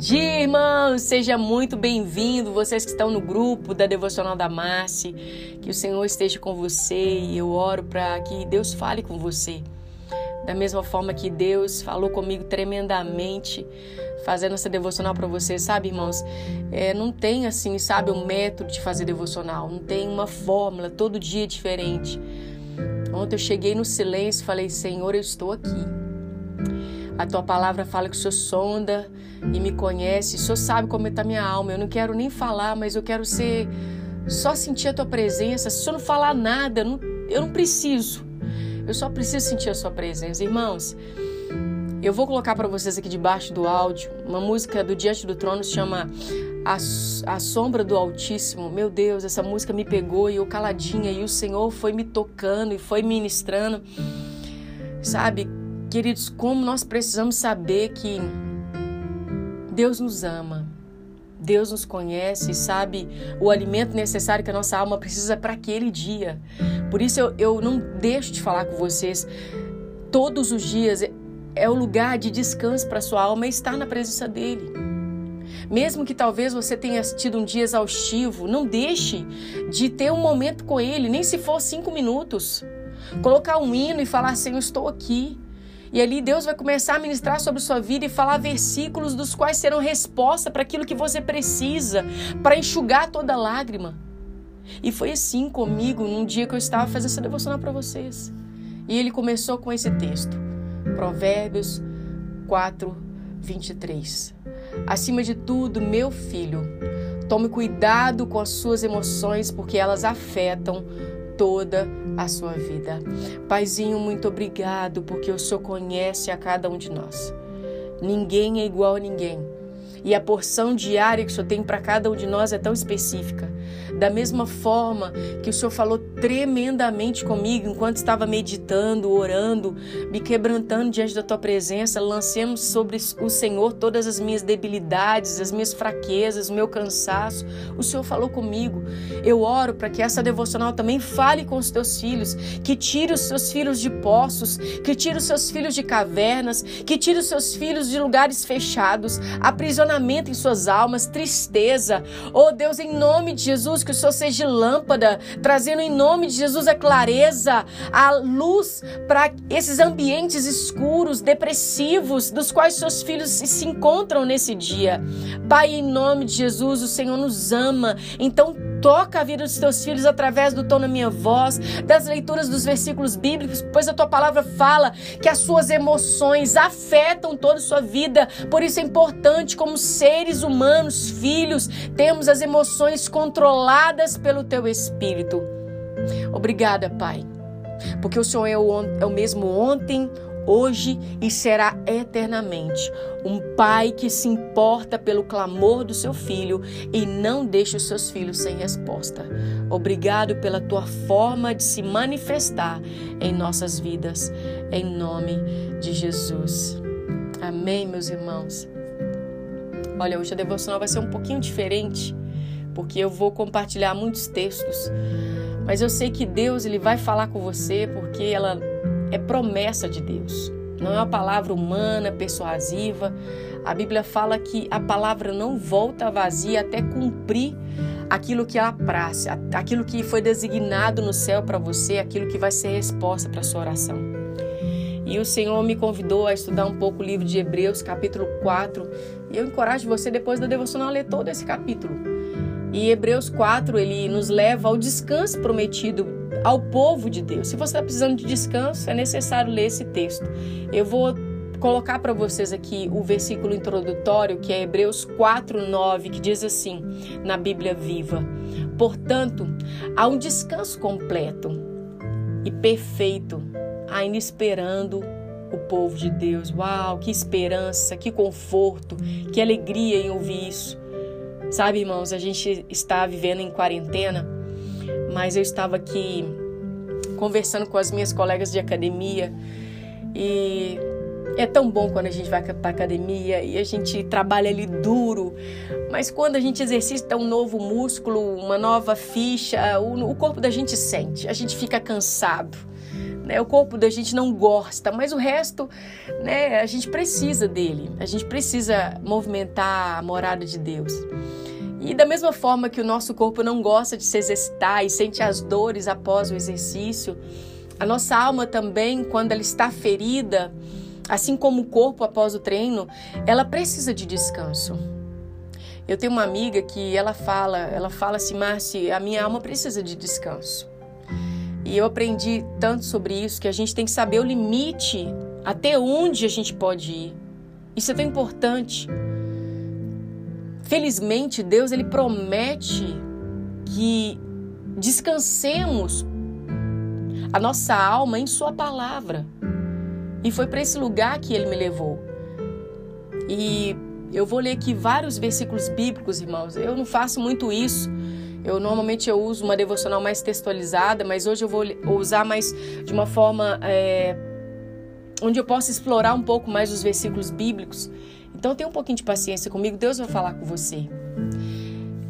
dia, irmãos! Seja muito bem-vindo, vocês que estão no grupo da Devocional da Marci. Que o Senhor esteja com você e eu oro para que Deus fale com você. Da mesma forma que Deus falou comigo tremendamente, fazendo essa devocional para você, sabe, irmãos? É, não tem assim, sabe, um método de fazer devocional, não tem uma fórmula, todo dia é diferente. Ontem eu cheguei no silêncio e falei: Senhor, eu estou aqui. A tua palavra fala que o Senhor sonda e me conhece. O Senhor sabe como está minha alma. Eu não quero nem falar, mas eu quero ser só sentir a tua presença. Se o Senhor não falar nada, eu não, eu não preciso. Eu só preciso sentir a sua presença. Irmãos, eu vou colocar para vocês aqui debaixo do áudio uma música do Diante do Trono se chama a, a Sombra do Altíssimo. Meu Deus, essa música me pegou e eu caladinha e o Senhor foi me tocando e foi ministrando. Sabe, Queridos, como nós precisamos saber que Deus nos ama, Deus nos conhece sabe o alimento necessário que a nossa alma precisa para aquele dia. Por isso eu, eu não deixo de falar com vocês todos os dias. É, é o lugar de descanso para sua alma estar na presença dele. Mesmo que talvez você tenha tido um dia exaustivo, não deixe de ter um momento com ele, nem se for cinco minutos. Colocar um hino e falar: Senhor, estou aqui. E ali Deus vai começar a ministrar sobre sua vida e falar versículos dos quais serão resposta para aquilo que você precisa, para enxugar toda lágrima. E foi assim comigo num dia que eu estava fazendo essa devocional para vocês. E ele começou com esse texto, Provérbios 4, 23. Acima de tudo, meu filho, tome cuidado com as suas emoções, porque elas afetam toda a sua vida. Paizinho, muito obrigado porque o Senhor conhece a cada um de nós. Ninguém é igual a ninguém. E a porção diária que o Senhor tem para cada um de nós é tão específica. Da mesma forma que o Senhor falou tremendamente comigo enquanto estava meditando, orando, me quebrantando diante da tua presença, lancemos sobre o Senhor todas as minhas debilidades, as minhas fraquezas, o meu cansaço. O Senhor falou comigo. Eu oro para que essa devocional também fale com os teus filhos, que tire os seus filhos de poços, que tire os seus filhos de cavernas, que tire os seus filhos de lugares fechados, em suas almas, tristeza. Oh Deus, em nome de Jesus, Jesus, que o Senhor seja lâmpada, trazendo em nome de Jesus a clareza, a luz para esses ambientes escuros, depressivos, dos quais seus filhos se encontram nesse dia. Pai, em nome de Jesus, o Senhor nos ama. Então, Toca a vida dos teus filhos através do tom da minha voz, das leituras dos versículos bíblicos, pois a tua palavra fala que as suas emoções afetam toda a sua vida. Por isso é importante, como seres humanos, filhos, termos as emoções controladas pelo teu espírito. Obrigada, Pai, porque o Senhor é o, é o mesmo ontem, hoje e será eternamente. Um pai que se importa pelo clamor do seu filho e não deixa os seus filhos sem resposta. Obrigado pela tua forma de se manifestar em nossas vidas, em nome de Jesus. Amém, meus irmãos. Olha, hoje a devocional vai ser um pouquinho diferente, porque eu vou compartilhar muitos textos. Mas eu sei que Deus ele vai falar com você porque ela é promessa de Deus. Não é uma palavra humana, persuasiva. A Bíblia fala que a palavra não volta vazia até cumprir aquilo que ela praxe, aquilo que foi designado no céu para você, aquilo que vai ser resposta para sua oração. E o Senhor me convidou a estudar um pouco o livro de Hebreus, capítulo 4, e eu encorajo você depois da devocional a ler todo esse capítulo. E Hebreus 4, ele nos leva ao descanso prometido ao povo de Deus. Se você está precisando de descanso, é necessário ler esse texto. Eu vou colocar para vocês aqui o versículo introdutório, que é Hebreus 4:9, que diz assim, na Bíblia Viva: Portanto, há um descanso completo e perfeito ainda esperando o povo de Deus. Uau, que esperança, que conforto, que alegria em ouvir isso. Sabe, irmãos, a gente está vivendo em quarentena mas eu estava aqui conversando com as minhas colegas de academia e É tão bom quando a gente vai para academia e a gente trabalha ali duro, mas quando a gente exercita um novo músculo, uma nova ficha, o, corpo da gente sente, a gente fica cansado. Né? O corpo da gente não gosta, mas o resto, né, a gente precisa dele. A gente precisa movimentar a morada de Deus. E da mesma forma que o nosso corpo não gosta de se exercitar e sente as dores após o exercício, a nossa alma também, quando ela está ferida, assim como o corpo após o treino, ela precisa de descanso. Eu tenho uma amiga que ela fala, ela fala assim, Márcia, a minha alma precisa de descanso. E eu aprendi tanto sobre isso que a gente tem que saber o limite até onde a gente pode ir. Isso é tão importante. Felizmente, Deus ele promete que descansemos a nossa alma em Sua palavra. E foi para esse lugar que Ele me levou. E eu vou ler aqui vários versículos bíblicos, irmãos. Eu não faço muito isso. Eu normalmente eu uso uma devocional mais textualizada, mas hoje eu vou usar mais de uma forma é, onde eu possa explorar um pouco mais os versículos bíblicos. Então tenha um pouquinho de paciência comigo, Deus vai falar com você.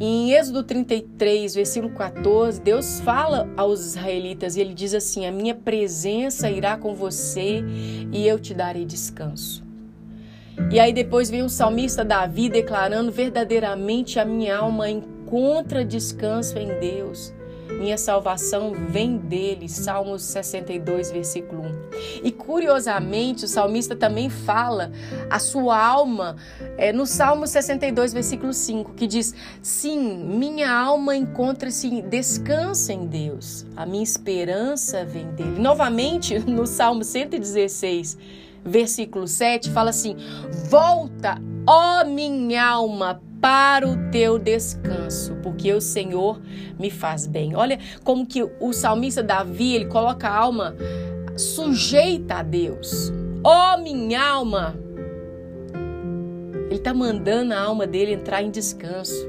Em Êxodo 33, versículo 14, Deus fala aos israelitas e ele diz assim: A minha presença irá com você e eu te darei descanso. E aí depois vem o salmista Davi declarando: Verdadeiramente a minha alma encontra descanso em Deus. Minha salvação vem dele. Salmos 62, versículo 1. E curiosamente, o salmista também fala a sua alma é, no Salmo 62, versículo 5, que diz: Sim, minha alma encontra-se, descansa em Deus. A minha esperança vem dele. Novamente, no Salmo 116, versículo 7, fala assim: Volta, ó minha alma, para o teu descanso, porque o Senhor me faz bem. Olha como que o salmista Davi, ele coloca a alma sujeita a Deus. Ó oh, minha alma! Ele está mandando a alma dele entrar em descanso.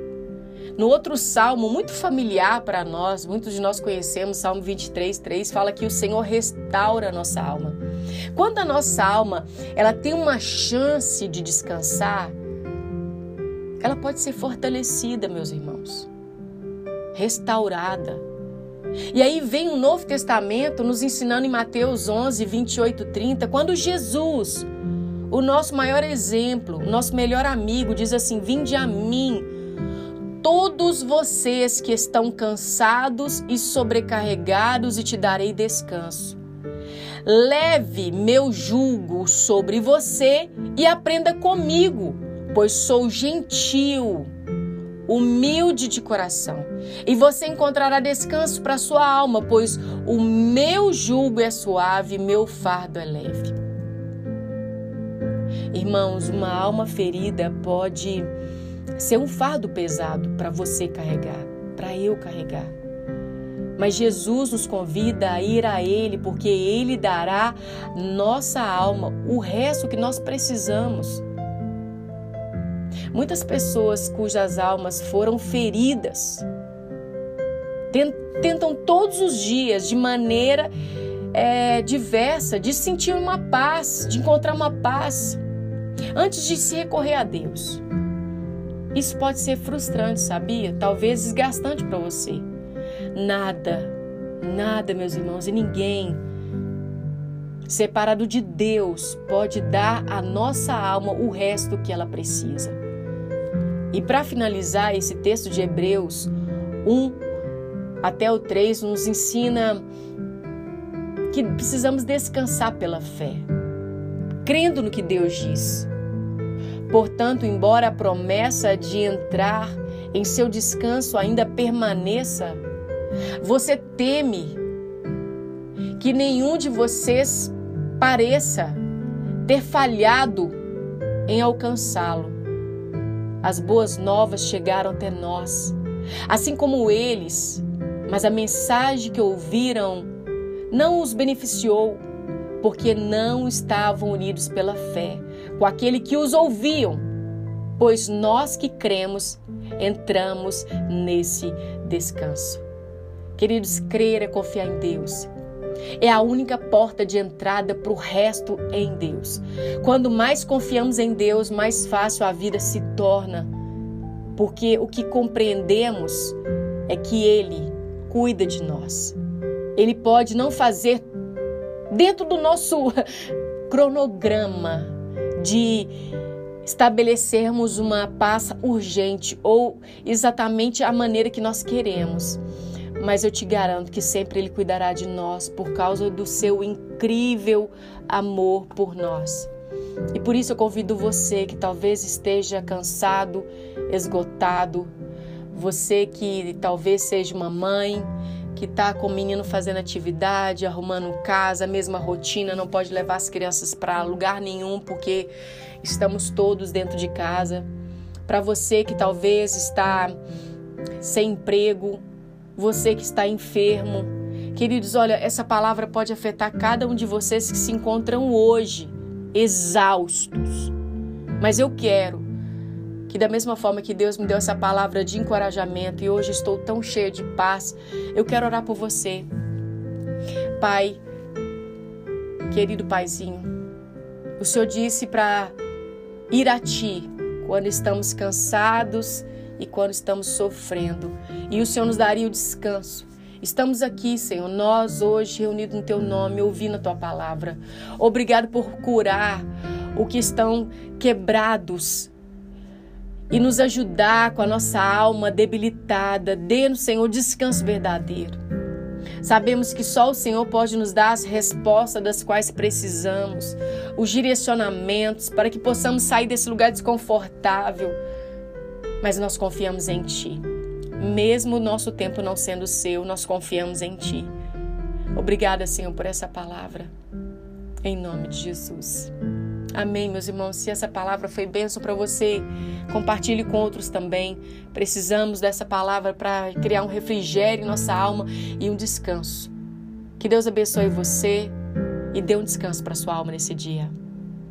No outro salmo, muito familiar para nós, muitos de nós conhecemos, Salmo 23, 3, fala que o Senhor restaura a nossa alma. Quando a nossa alma ela tem uma chance de descansar, ela pode ser fortalecida, meus irmãos, restaurada. E aí vem o Novo Testamento nos ensinando em Mateus 11, 28, 30, quando Jesus, o nosso maior exemplo, o nosso melhor amigo, diz assim: Vinde a mim, todos vocês que estão cansados e sobrecarregados, e te darei descanso. Leve meu jugo sobre você e aprenda comigo pois sou gentil, humilde de coração. E você encontrará descanso para sua alma, pois o meu jugo é suave, meu fardo é leve. Irmãos, uma alma ferida pode ser um fardo pesado para você carregar, para eu carregar. Mas Jesus nos convida a ir a Ele, porque Ele dará nossa alma o resto que nós precisamos. Muitas pessoas cujas almas foram feridas tentam todos os dias, de maneira é, diversa, de sentir uma paz, de encontrar uma paz, antes de se recorrer a Deus. Isso pode ser frustrante, sabia? Talvez desgastante para você. Nada, nada, meus irmãos, e ninguém separado de Deus pode dar à nossa alma o resto que ela precisa. E para finalizar, esse texto de Hebreus 1 até o 3 nos ensina que precisamos descansar pela fé, crendo no que Deus diz. Portanto, embora a promessa de entrar em seu descanso ainda permaneça, você teme que nenhum de vocês pareça ter falhado em alcançá-lo as boas novas chegaram até nós, assim como eles, mas a mensagem que ouviram não os beneficiou, porque não estavam unidos pela fé com aquele que os ouviam, pois nós que cremos entramos nesse descanso. Queridos, crer é confiar em Deus. É a única porta de entrada para o resto em Deus. Quando mais confiamos em Deus, mais fácil a vida se torna. Porque o que compreendemos é que Ele cuida de nós. Ele pode não fazer dentro do nosso cronograma de estabelecermos uma paz urgente ou exatamente a maneira que nós queremos. Mas eu te garanto que sempre Ele cuidará de nós por causa do seu incrível amor por nós. E por isso eu convido você que talvez esteja cansado, esgotado, você que talvez seja uma mãe, que está com o menino fazendo atividade, arrumando casa, mesma rotina, não pode levar as crianças para lugar nenhum porque estamos todos dentro de casa. Para você que talvez está sem emprego, você que está enfermo, queridos, olha, essa palavra pode afetar cada um de vocês que se encontram hoje exaustos. Mas eu quero que da mesma forma que Deus me deu essa palavra de encorajamento e hoje estou tão cheia de paz, eu quero orar por você. Pai, querido Paizinho, o Senhor disse para ir a Ti quando estamos cansados e quando estamos sofrendo, e o Senhor nos daria o descanso. Estamos aqui, Senhor, nós hoje reunidos no Teu nome, ouvindo a Tua palavra. Obrigado por curar o que estão quebrados e nos ajudar com a nossa alma debilitada. Dê-nos, Senhor, descanso verdadeiro. Sabemos que só o Senhor pode nos dar as respostas das quais precisamos, os direcionamentos para que possamos sair desse lugar desconfortável. Mas nós confiamos em Ti. Mesmo o nosso tempo não sendo seu, nós confiamos em Ti. Obrigada, Senhor, por essa palavra. Em nome de Jesus. Amém, meus irmãos. Se essa palavra foi bênção para você, compartilhe com outros também. Precisamos dessa palavra para criar um refrigério em nossa alma e um descanso. Que Deus abençoe você e dê um descanso para sua alma nesse dia.